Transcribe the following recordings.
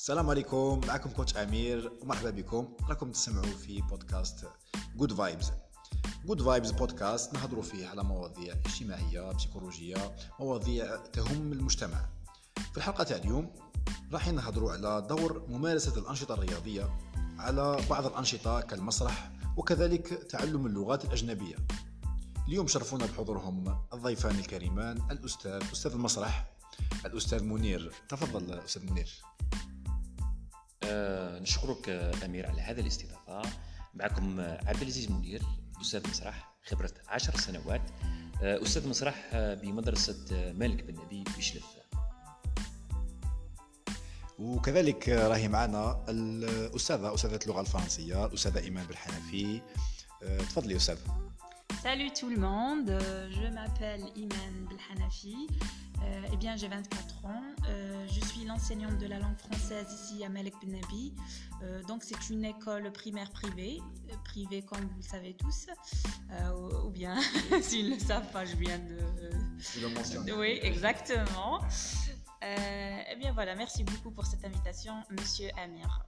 السلام عليكم. معكم coach أمير. ومرحبا بكم. راكم تسمعوا في podcast Good Vibes Good Vibes podcast نهضروا فيه على مواضيع اجتماعية بسيكولوجية مواضيع تهم المجتمع. في الحلقة تاع اليوم راح نهضروا على دور ممارسة الأنشطة الرياضية على بعض الأنشطة كالمسرح وكذلك تعلم اللغات الأجنبية. اليوم شرفونا بحضورهم الضيفان الكريمان الأستاذ أستاذ المسرح الأستاذ منير. تفضل أستاذ منير. نشكرك أمير على هذا الاستضافة. معكم عبد العزيز منير أستاذ مسرح خبرة عشر سنوات. آه، أستاذ مسرح آه، بمدرسة آه، مالك بن نبي بشلف. وكذلك راهي معنا الأستاذة أستاذة اللغة الفرنسية الاستاذه إيمان بالحنفي. تفضلي أستاذ. Salut tout le monde, euh, je m'appelle Iman Belhanafi, euh, eh bien j'ai 24 ans, Euh, je suis l'enseignante de la langue française ici à Malek Ben Nabi. Euh, donc c'est une école primaire privée, privée comme vous le savez tous, ou, ou bien s'ils ne le savent pas, je viens de... Oui, exactement. Eh bien voilà, merci beaucoup pour cette invitation, Monsieur Amir.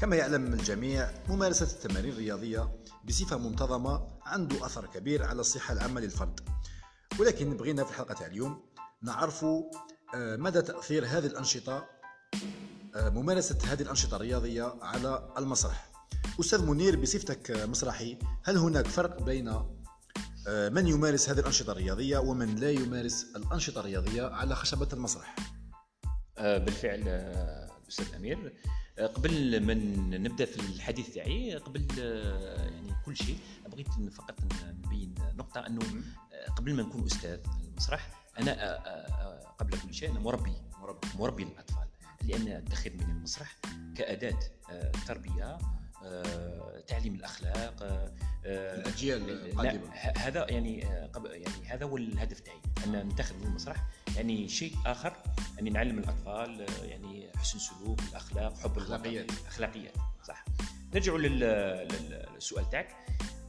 كما يعلم الجميع ممارسة التمارين الرياضية بصفة منتظمة عنده أثر كبير على الصحة العامة للفرد. ولكن بغينا في الحلقة تاع اليوم نعرف أه، مدى تأثير هذه الأنشطة أه، ممارسة هذه الأنشطة الرياضية على المسرح؟ أستاذ منير بصفتك مسرحي هل هناك فرق بين أه، من يمارس هذه الأنشطة الرياضية ومن لا يمارس الأنشطة الرياضية على خشبة المسرح؟ آه، بالفعل آه، أستاذ أمير. آه، قبل ما نبدأ في الحديث تاعي قبل يعني كل شيء بغيت فقط نبين نقطة أنه قبل ما نكون أستاذ المسرح أنا قبل كل شيء أنا مربي مربي مربي للاطفال لأن اتخذ من المسرح كأداة آه، تربية تعليم الأخلاق آه، آه، الأجيال لا القادمة ه- هذا يعني آه، يعني هذا هو الهدف تاعي أن نتخذ من المسرح يعني شيء آخر اني نعلم الأطفال آه، يعني حسن سلوك الأخلاق حب الوطن أخلاقيات. اخلاقيات صح. نرجع لل- لل- للسؤال تاعك.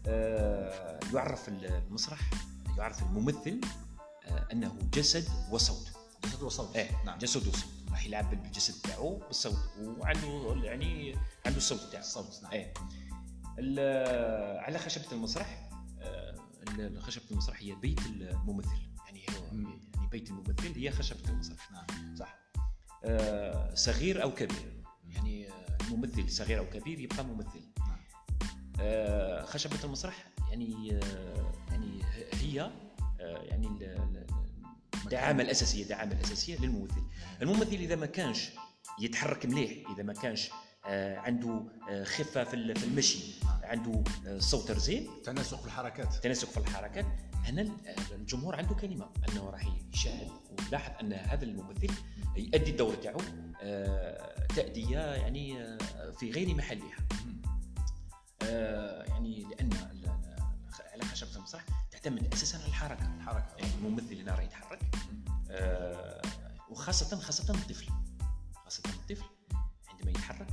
آه، يعرف المسرح يعرف الممثل آه، أنه جسد وصوت. جسد وصوت. إيه نعم. جسد وصوت. راح يلعب بالجسد تاعو بالصوت وعنده يعني عنده الصوت تاعو. الصوت نعم. إيه. على خشبة المسرح آه، خشبة المسرح هي بيت الممثل. يعني. يعني بيت الممثل هي خشبة المسرح. نعم. صح. آه، صغير أو كبير. يعني آه، الممثل صغير أو كبير يبقى ممثل. نعم. آه، خشبة المسرح يعني آه، يعني هي آه، يعني ال- ال- الدعامه الأساسية الدعامه الأساسية للممثل. الممثل إذا ما كانش يتحرك مليح إذا ما كانش آه، عنده آه، خفة في ال- في المشي عنده آه، صوت رزين. تناسق في الحركات. تناسق في الحركات. هنا ال- الجمهور عنده كلمة أنه راح يشاهد ويلاحظ أن هذا الممثل يؤدي الدور تاعو تأدية يعني في غير محلها. يعني لأن خشبه المسرح تعتمد أساسا على الحركة. الحركة يعني الممثل هنا راه يتحرك. آه، وخاصة خاصة الطفل. خاصة الطفل عندما يتحرك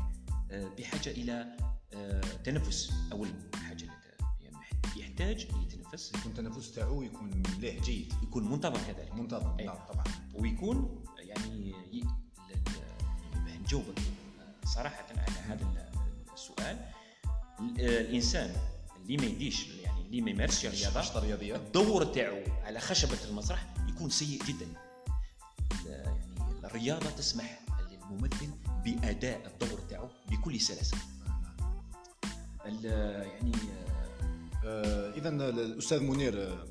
آه، بحاجة إلى آه، تنفس. أول حاجة لك- يعني يحتاج يتنفس يكون التنفس تاعو يكون مليح جيد. يكون منتظم كذلك. منتظم أي. نعم طبعا. ويكون يعني نجاوبك صراحة على هذا ال- السؤال. ال- الإنسان اللي ما يديش يعني اللي ما يمارسش الرياضة الأنشطة الرياضية الدور تاعو على خشبة المسرح يكون سيء جدا. يعني الرياضة تسمح للممثل بأداء الدور تاعو بكل سلاسة. ال- يعني اذا الأستاذ منير آه،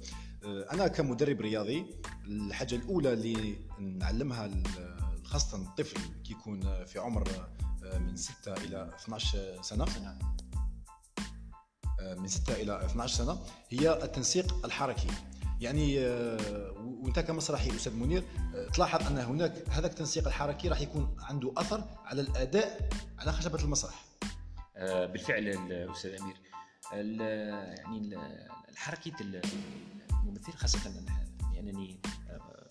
آه، أنا كمدرب رياضي الحاجة الأولى اللي نعلمها خاصة الطفل كي يكون في عمر آه، من 6 إلى 12 سنة. أنا آه، من 6 إلى 12 سنة هي التنسيق الحركي. يعني آه، وإنت كمسرحي أستاذ منير آه، تلاحظ أن هناك هذاك التنسيق الحركي راح يكون عنده أثر على الأداء على خشبة المسرح. آه، بالفعل الأستاذ أمير. ال- يعني ال- الحركة ال- الممثل خاصة لأنني آه،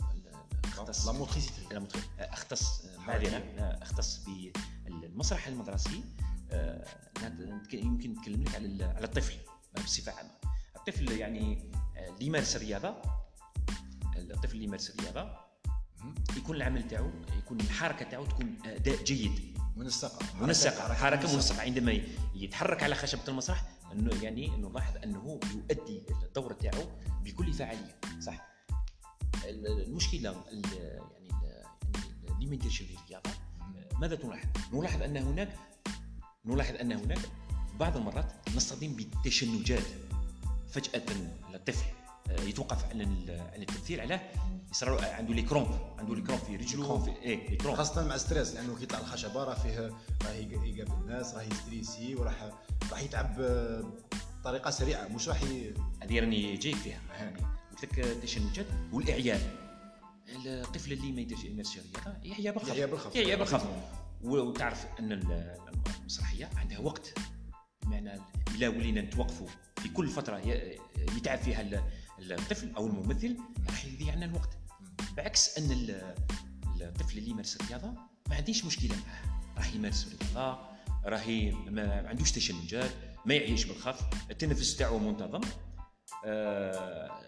أختص لا أختص معذره أختص بالمسرح المدرسي. آه، يمكن نتكلم لك على على الطفل بصفة عامة. الطفل يعني آه، اللي يمارس الرياضة الطفل اللي يمارس الرياضة يكون العمل تاعو يكون الحركة تاعو تكون أداء جيد. منسقه منسقه حركه منسقه عندما يتحرك على خشبة المسرح أنه يعني نلاحظ أنه يؤدي الدور تاعو بكل فعالية صح؟ المشكلة يعني اللي ما يديرش الرياضة ماذا تلاحظ؟ نلاحظ أن هناك نلاحظ أن هناك بعض المرات نصطدم بالتشنجات. فجأة الطفل آه، يتوقف عن عن التمثيل علاه يصير عنده les crampes عنده les crampes في رجله في إيه les crampes خاصة مع stress لأنه كيطلع الخشبة راه فيه راه يقابل الناس راه ي stresser وراح راح يتعب بطريقة سريعة مش راح هذه راني جاي فيها. قلت لك التشنجات والإعياء. الطفل اللي ما يديرش يمارس الرياضه يحيا بالخف يحيا بالخف وتعرف أن المسرحية عندها وقت. بمعنى الا ولينا نتوقفوا في كل فترة يتعب فيها الطفل أو الممثل راح يضيع عنا الوقت. بعكس أن الطفل اللي يمارس الرياضة ما عنديش مشكلة راح يمارس الرياضة راهي ما عندوش تشنجات ما يعيش بالخف. التنفس تاعو منتظم. آه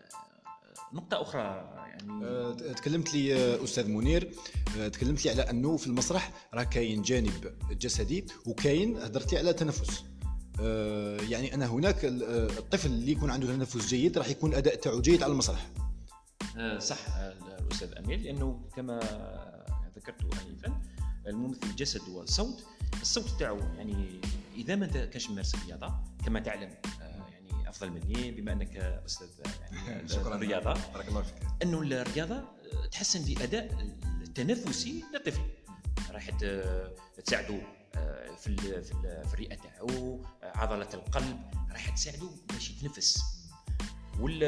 نقطة أخرى يعني. أه تكلمت لي آه، أستاذ منير. أه تكلمت لي على أنه في المسرح راه كاين جانب جسدي وكاين هدرتي على تنفس. أه يعني أن هناك الطفل اللي يكون عنده تنفس جيد راح يكون أداء تاعو جيد على المسرح. أه صح الأستاذ أمير لأنه كما ذكرت آنفا الممثل الجسد والصوت الصوت تاعو يعني إذا ما كانش ممارس الرياضة كما تعلم أفضل مني بما أنك أستاذ يعني شكرا. الرياضة. بارك الله فيك. انه الرياضة تحسن في اداء التنفسي للطفل. راح تساعده آه، في في, في الرئة تاعو عضلة القلب. راح تساعده باش يتنفس. وال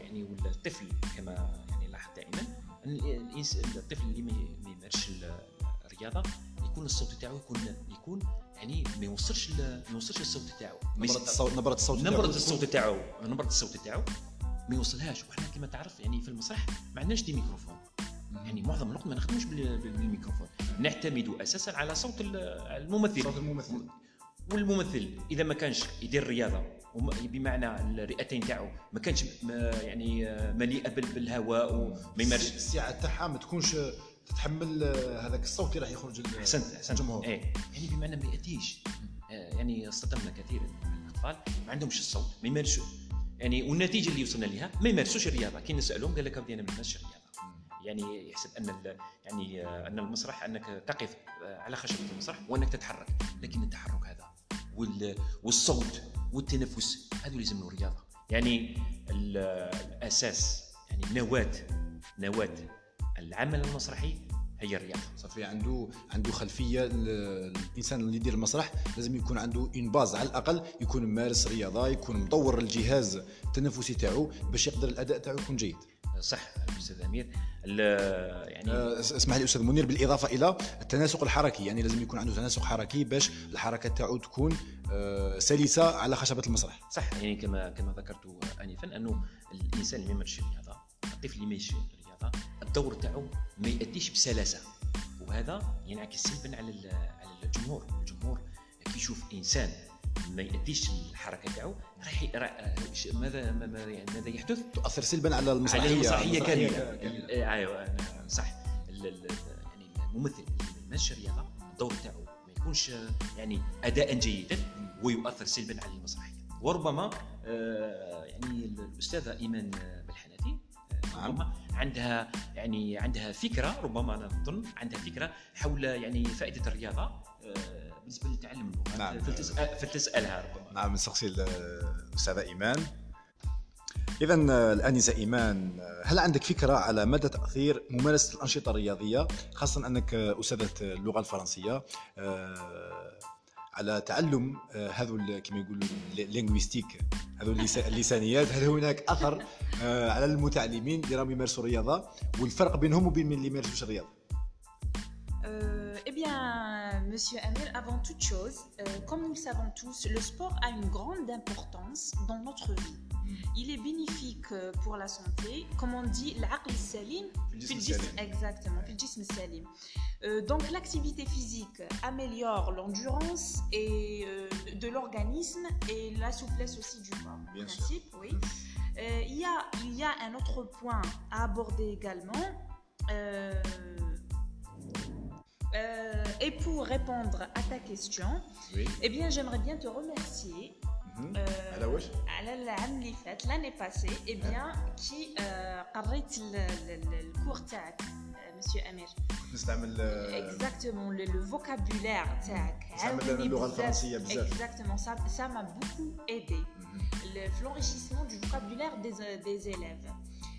يعني والطفل كما يعني لاحظ دائما الطفل اللي ما يمارسش الرياضة يكون الصوت تاعو يكون يكون يعني ما يوصلش ما يوصلش الصوت تاعو نبرة الصوت نبرة الصوت نبرة الصوت تاعو نبرة الصوت تاعو ما يوصلهاش. وحنا كما تعرف يعني في المسرح ما عندناش دي ميكروفون. يعني معظم الوقت ما نخدموش بالميكروفون. نعتمد أساسا على صوت الممثل. صوت الممثل. والممثل إذا ما كانش يدير رياضه بمعنى الرئتين تاعو ما كانش يعني مليئة بالهواء وما يمارش السعه تاعها ما تكونش تتحمل هذاك الصوت اللي راح يخرج أحسنت أحسنت. الجمهور. إيه. يعني بمعنى ما يأتيش. آه، يعني اصطدمنا كثير من الأطفال. ما عندهمش الصوت ما يمارسوا يعني والنتيجة اللي وصلنا لها ما يمارسوش الرياضة. كي نسألهم قال لك أنا ما نمارسش الرياضة. يعني يحسب أن يعني آه، أن المسرح أنك تقف آه، على خشبة المسرح وأنك تتحرك. لكن التحرك هذا والصوت والتنفس هذو لازم الرياضة. يعني الأساس يعني نواة نواة العمل المسرحي هي الرياضة. صافي عنده عنده خلفية الإنسان اللي يدير المسرح لازم يكون عنده une base على الأقل يكون مارس رياضة يكون مطور الجهاز التنفسي تاعو باش يقدر الأداء تاعو يكون جيد. صح أستاذ أمير. يعني آه، اسمح لي أستاذ منير بالإضافة إلى التناسق الحركي. يعني لازم يكون عنده تناسق حركي باش الحركة تاعو تكون آه، سلسة على خشبة المسرح. صح يعني كما كما ذكرت انفا أنه الإنسان اللي ما يمارسش الرياضة الطفل اللي ما الدور تاعو ما يأديش بسلاسة. وهذا ينعكس سلبا على على الجمهور. الجمهور كي يشوف إنسان ما يأديش الحركة تاعو راح ماذا ماذا يحدث؟ تؤثر سلبا على المسرحيه على المسرحيه كاملة. إيه، أيوه صح. يعني الممثل اللي ما الرياضه الدور تاعو ما يكونش يعني اداء جيدا ويؤثر سلبا على المسرحيه وربما آه، يعني الأستاذة إيمان آه، ربما عندها يعني عندها فكرة ربما أنا أظن عندها فكرة حول يعني فائدة الرياضة آه، بالنسبة لتعلم اللغة نعم. فلتسألها ربما. نعم نسقسي الأستاذة إيمان. اذا الأنسة إيمان هل عندك فكرة على مدى تأثير ممارسة الأنشطة الرياضية خاصة أنك أستاذة اللغة الفرنسية على تعلم آه، هذو كما يقولوا لينغويستيك؟ هذو اللسانيات هل هناك اثر آه، على المتعلمين اللي راهم يمارسوا الرياضه والفرق بينهم وبين من اللي يمارسوش الرياضه Eh bien, Monsieur Amir, avant toute chose, euh, comme nous le savons tous, le sport a une grande importance dans notre vie. Il est bénéfique euh, pour la santé. Comme on dit, l'aql salim, exactement, salim. Euh, donc l'activité physique améliore l'endurance et euh, de l'organisme et la souplesse aussi du corps. Bien principe, oui. il, y a, il y a un autre point à aborder également et pour répondre à ta question, eh bien, j'aimerais bien te remercier l'année passée, eh bien, qui قريت الكور تاعك monsieur Amir. Exactement, le, le vocabulaire تاعك. Exactement, ça ça m'a beaucoup aidé. L'enrichissement du vocabulaire des, des élèves.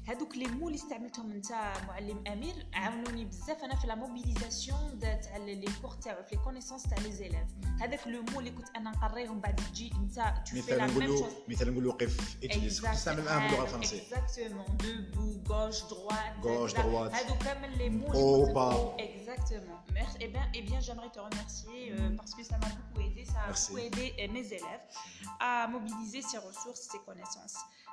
هذوك لي مو اللي استعملتهم انت معلم امير عاونوني بزاف انا في لا موبيليزاسيون تاع لي كور تاعو في لي كونيسونس تاع لي زيليف هذاك لو مو اللي كنت انا نقريهم بعد تجي انت مثلا نقولوا مثلا نقولوا قف اتليس تستعمل معاهم باللغه الفرنسيه اكزاكتومون دوبو غوش دروات غوش دروات هادو كامل لي مو او با exactement merci et bien et bien j'aimerais te remercier euh, parce que ça m'a beaucoup aidé ça a Merci. beaucoup aidé mes élèves à mobiliser ces ressources ces connaissances euh,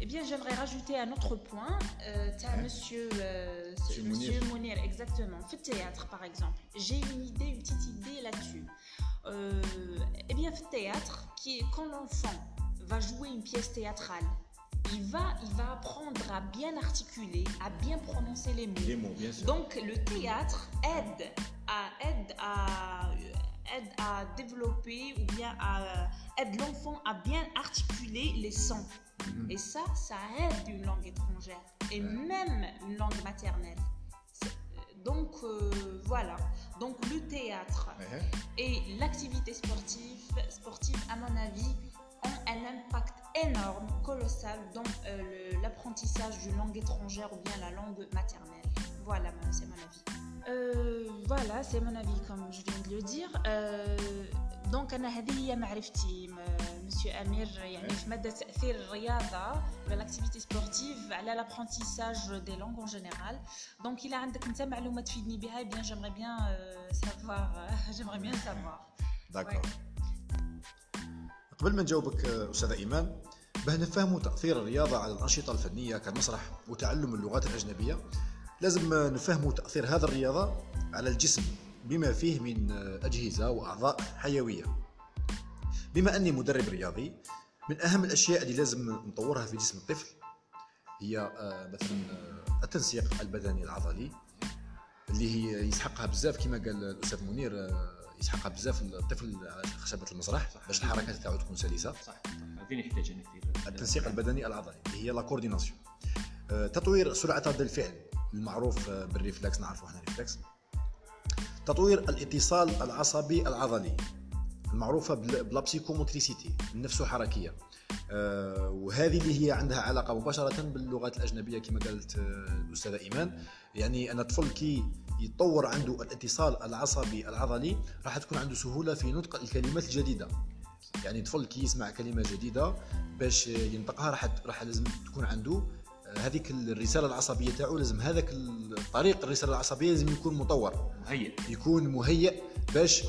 eh bien, j'aimerais rajouter un autre point. Euh, tu as monsieur, euh, monsieur Mounir, exactement. Fait théâtre, par exemple. J'ai une idée, une petite idée là-dessus. Euh, eh bien, fait théâtre, qui est quand l'enfant va jouer une pièce théâtrale, il va, il va apprendre à bien articuler, à bien prononcer les mots. Les mots, bien sûr. Donc, le théâtre aide à, aide à aide à développer ou bien à, euh, aide l'enfant à bien articuler les sons. Mhm. Et ça, ça aide une langue étrangère et même une langue maternelle. Euh, donc euh, voilà. Donc le théâtre et l'activité sportive, sportive, à mon avis, ont un impact énorme, colossal dans l'apprentissage d'une langue étrangère ou bien la langue maternelle. Voilà, c'est mon avis. Euh, voilà, c'est mon avis comme je viens de le dire. Euh, donc أنا هذه هي معرفتي مسيو امير يعني في ماده تاثير الرياضه ولا l'activité sportive على l'apprentissage des langues en général donc الا عندك انت معلومه تفيدني بها بيان جيمري بيان سافوار جيمري بيان سافوار داكور قبل ما نجاوبك أستاذة إيمان باه نفهموا تأثير الرياضة على الأنشطة الفنية كالمسرح وتعلم اللغات الأجنبية. لازم نفهموا تأثير هذا الرياضة على الجسم بما فيه من أجهزة وأعضاء حيوية. بما أني مدرب رياضي من أهم الأشياء اللي لازم نطورها في جسم الطفل هي آه، مثلا آه، التنسيق البدني العضلي اللي هي يسحقها بزاف كما قال الأستاذ منير آه، يسحقها بزاف الطفل على خشبة المسرح باش الحركات تاعو تكون سلسة. صح هذه نحتاج التنسيق البدني العضلي اللي هي لا كورديناسيون تطوير سرعة رد الفعل. المعروف بال réflexe نعرفوا إحنا réflexe. تطوير الاتصال العصبي العضلي المعروفة ب la psychomotricité النفس حركية. آه وهذه اللي هي عندها علاقة مباشرة باللغات الأجنبية كما قالت الأستاذة إيمان. يعني أن الطفل كي يتطور عنده الاتصال العصبي العضلي راح تكون عنده سهولة في نطق الكلمات الجديدة. يعني طفل كي يسمع كلمة جديدة باش ينطقها راح راح لازم تكون عنده هذيك الرسالة العصبية تاعو لازم هذاك الطريق الرسالة العصبية لازم يكون مطور. مهيئ يكون مهيئ باش آه،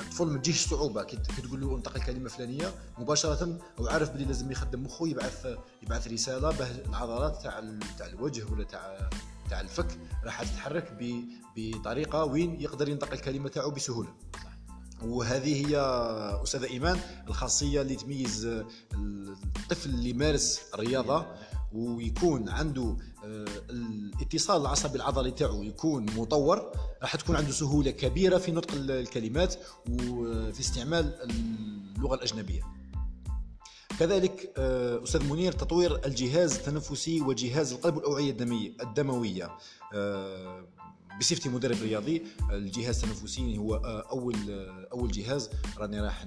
الطفل ما تجيش صعوبة. كي تقول له انطق الكلمة الفلانيه مباشرة هو عارف بلي لازم يخدم مخه يبعث يبعث رسالة باه العضلات تاع تاع الوجه ولا تاع تاع الفك راح تتحرك بطريقة وين يقدر ينطق الكلمة تاعو بسهولة. وهذه هي أستاذة إيمان الخاصية اللي تميز الطفل اللي مارس الرياضه ويكون عنده آه، الاتصال العصبي العضلي تاعو يكون مطور راح تكون عنده سهولة كبيرة في نطق الكلمات وفي استعمال اللغة الأجنبية. كذلك آه، أستاذ منير تطوير الجهاز التنفسي وجهاز القلب والأوعية الدمويه الدموية. آه، بصفتي مدرب رياضي الجهاز التنفسي هو أول أول جهاز راني راح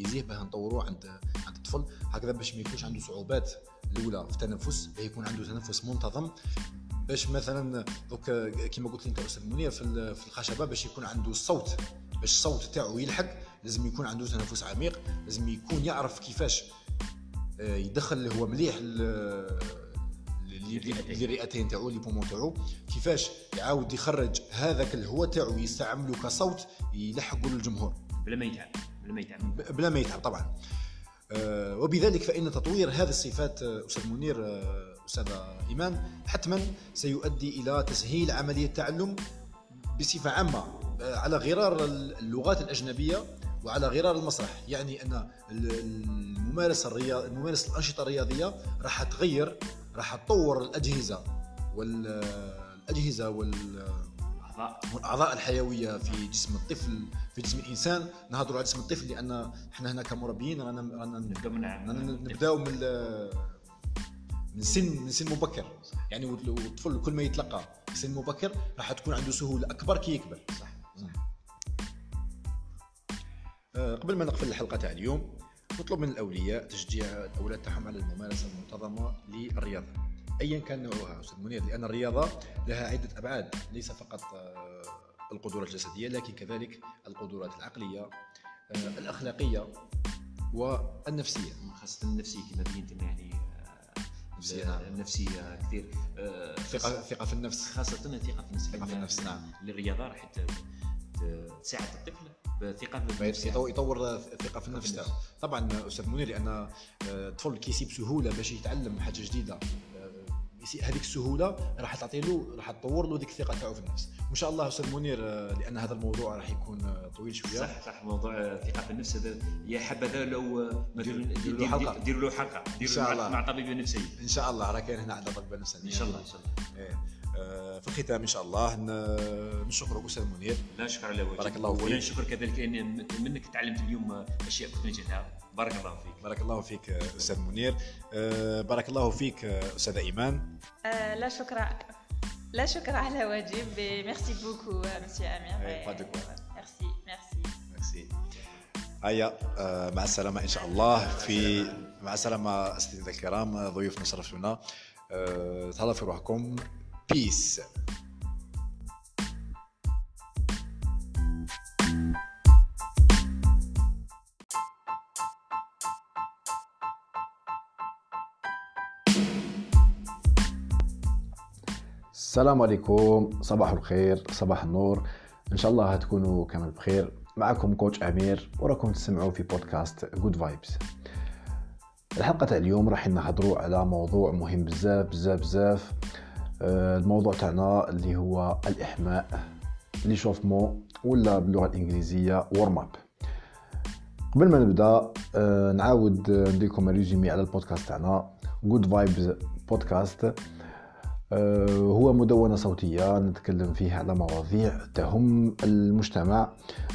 نفيزيه باه نطوروه عند عند الطفل هكذا باش ما يكونش عنده صعوبات. الأولى في التنفس يكون عنده تنفس منتظم. باش مثلا دوك كما قلت لي أنت أستاذ منير في في الخشبة باش يكون عنده الصوت باش الصوت تاعو يلحق لازم يكون عنده تنفس عميق. لازم يكون يعرف كيفاش آه، يدخل هو مليح للرئتين تاعو لي بومون تاعو. كيفاش؟ يعاود يخرج هذاك الهواء تاعو يستعمله كصوت يلحقه للجمهور. بلا ما يتعب. بلا ما يتعب بلا ما يتعب طبعا. آه، وبذلك فإن تطوير هذه الصفات آه، أستاذ منير آه، أستاذ إيمان حتما سيؤدي إلى تسهيل عملية التعلم بصفة عامة على غرار اللغات الأجنبية وعلى غرار المسرح. يعني أن الممارسة الرياض الممارسة الأنشطة الرياضية راح تغير راح تطور الأجهزة والاجهزه وال والاعضاء الحيوية في جسم الطفل في جسم الإنسان. نهضروا على جسم الطفل لأن إحنا هنا كمربيين رانا رانا نبداو من من سن من سن مبكر. يعني والطفل كل ما يتلقى سن مبكر راح تكون عنده سهولة أكبر كي يكبر. صح, صح. آه، قبل ما نقفل الحلقة تاع اليوم نطلب من الأولياء تشجيع الاولاد تاعهم على الممارسة المنتظمة للرياضة. ايا كان نوعها أستاذ منير لأن الرياضة لها عدة أبعاد ليس فقط آه، القدرات الجسدية لكن كذلك القدرات العقلية آه، الأخلاقية والنفسية. خاصة النفسية كما بينت يعني النفسيه نعم. النفسيه كثير. ثقه ثقة في النفس. خاصة الثقه في النفس. ثقة في النفس نعم. الرياضه راح تساعد الطفل بثقة في يطور الثقه في النفس طبعا أستاذ منير لأن الطفل آه، كيسي بسهوله باش يتعلم حاجة جديدة هذيك السهولة راح تعطي له راح تطور له ديك الثقة تاعو في النفس. وإن شاء الله أستاذ منير آه، لأن هذا الموضوع راح يكون آه، طويل شوية. صح صح موضوع الثقة في النفس هذا يا حبذا لو ديروا له حلقة. ديروا له حلقة. ديروا مع طبيب نفسي. إن شاء الله. راه كاين هنا عندنا طبيب نفسي إن شاء الله. إن شاء الله. إيه. آه، في الختام إن شاء الله. نشكرك أستاذ منير. لا شكرا على واجب. بارك الله فيك. ونشكر كذلك إني منك تعلمت اليوم أشياء كنت نجدها بارك الله فيك. بارك الله فيك أستاذ منير. آه، بارك الله فيك أستاذة إيمان. آه، لا شكرا لا شكرا على واجب merci beaucoup monsieur امير merci merci merci. هيا مع السلامة إن شاء الله. في مع السلامة اساتذه الكرام ضيوفنا شرفتونا. تهلاو في روحكم. peace السلام عليكم. صباح الخير صباح النور. إن شاء الله تكونوا كامل بخير. معكم coach أمير وراكم تسمعوا في بودكاست Good Vibes الحلقة تاع اليوم راح نهضروا على موضوع مهم بزاف بزاف بزاف. آه، الموضوع تاعنا اللي هو الإحماء. l'échauffement ولا باللغة الإنجليزية warm up قبل ما نبدأ آه، نعاود نديكم résumé على البودكاست تاعنا Good Vibes بودكاست هو مدونة صوتية نتكلم فيها على مواضيع تهم المجتمع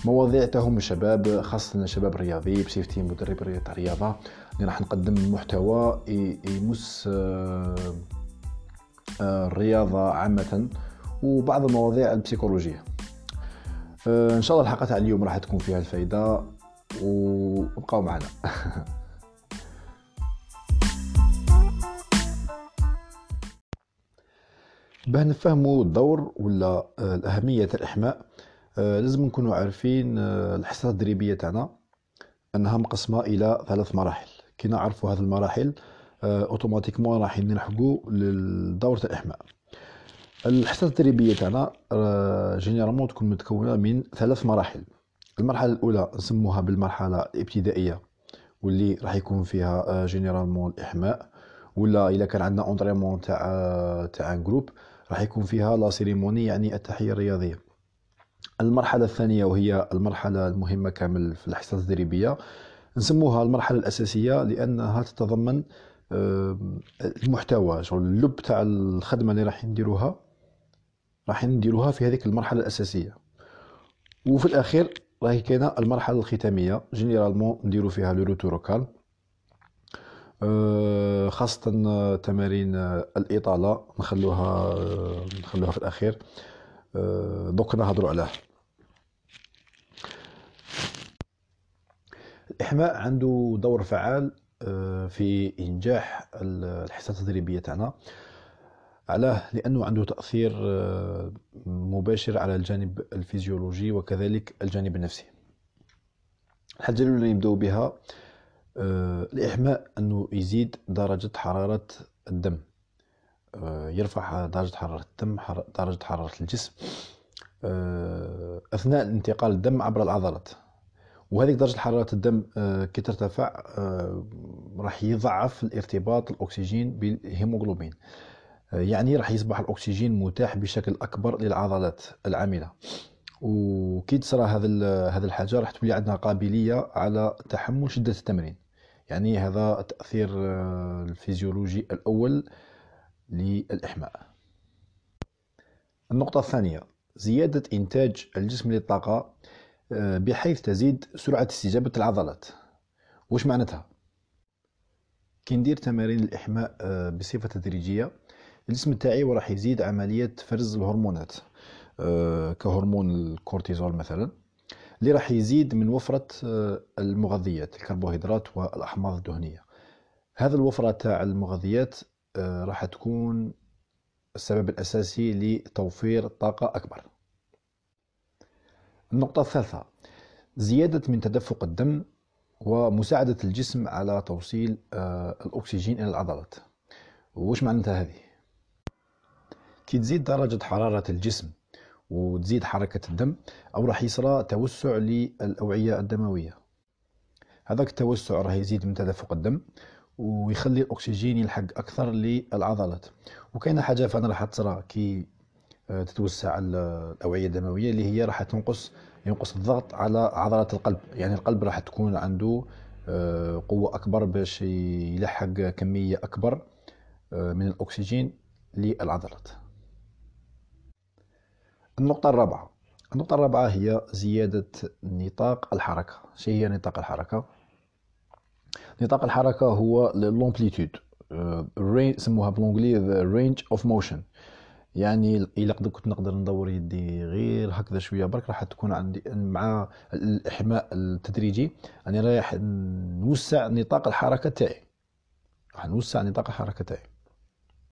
مواضيع تهم الشباب خاصة الشباب الرياضي بصفتي مدرب الرياضة اللي راح نقدم محتوى يمس آه، الرياضة عامة وبعض المواضيع البسيكولوجية. آه، إن شاء الله الحلقة تاع اليوم راح تكون فيها الفايدة وابقوا معنا. باه نفهموا الدور ولا آه، الأهمية تاع الإحماء. آه، لازم نكونوا عارفين الحصة التدريبية تاعنا أنها مقسمة إلى ثلاث مراحل. كي نعرفوا هذه المراحل automatiquement راح نلحقوا للدور تاع الإحماء. الحصة التدريبيه تاعنا généralement تكون متكونة من ثلاث مراحل. المرحلة الأولى نسموها بالمرحلة الإبتدائية واللي راح يكون فيها généralement الإحماء ولا إلا كان عندنا entraînement تاع تاع groupe راح يكون فيها la cérémonie يعني التحية الرياضية. المرحلة الثانية وهي المرحلة المهمة كامل في الحصة التدريبية. نسموها المرحلة الأساسية لأنها تتضمن المحتوى شغل اللب تاع الخدمة اللي راح نديروها راح نديروها في هذيك المرحلة الأساسية. وفي الأخير راهي كاينة المرحلة الختامية. جينيرالمون نديرو فيها لو أه خاصة تمارين الإطالة نخلوها نخلوها في الأخير. أه دوك نهضروا عليها الإحماء عنده دور فعال آه، في إنجاح الحصة التدريبية تاعنا. علاه لأنه عنده تأثير آه، مباشر على الجانب الفيزيولوجي وكذلك الجانب النفسي. الحاجة الأولى اللي نبداو بها آه، الإحماء أنه يزيد درجة حرارة الدم. يرفع درجة حرارة الدم درجة حرارة الجسم. أثناء انتقال الدم عبر العضلات. وهذيك درجة حرارة الدم آه، كي ترتفع آه، راح يضعف الارتباط الأكسجين بالهيموغلوبين. آه، يعني راح يصبح الأكسجين متاح بشكل أكبر للعضلات العاملة. وكي تصرى هذا هذا الحاجة راح تولي عندنا قابلية على تحمل شدة التمرين. يعني هذا التاثير الفيزيولوجي الأول للإحماء. النقطة الثانية زيادة إنتاج الجسم للطاقة آه، بحيث تزيد سرعة استجابة العضلات. واش معناتها؟ كي ندير تمارين الإحماء آه، بصفة تدريجية. الجسم تاعي راح يزيد عملية فرز الهرمونات آه، كهرمون الكورتيزول مثلا. اللي راح يزيد من وفرة المغذيات الكربوهيدرات والأحماض الدهنية. هذا الوفرة تاع المغذيات راح تكون السبب الأساسي لتوفير طاقة أكبر. النقطة الثالثة زيادة من تدفق الدم ومساعدة الجسم على توصيل آه، الأكسجين إلى العضلات. وش معناتها هذه؟ كي تزيد درجة حرارة الجسم وتزيد حركة الدم أو راح يصرى توسع للأوعية الدموية. هذاك التوسع راح يزيد من تدفق الدم ويخلي الأكسجين يلحق أكثر للعضلات. وكاينه حاجة فأنا راح تصرى كي آه، تتوسع الأوعية الدموية اللي هي راح تنقص ينقص الضغط على عضلات القلب. يعني القلب راح تكون عنده آه، قوة أكبر باش يلحق كمية أكبر آه، من الأكسجين للعضلات. النقطة الرابعة. النقطة الرابعة هي زيادة نطاق الحركة. واش هي نطاق الحركة؟ نطاق الحركة هو l'amplitude نسموها بال anglais range of motion يعني إلا كنت نقدر ندور يدي غير هكذا شوية. برك راح تكون عندي مع الإحماء التدريجي. يعني رايح نوسع نطاق الحركة تاعي. راح نوسع نطاق الحركة تاعي.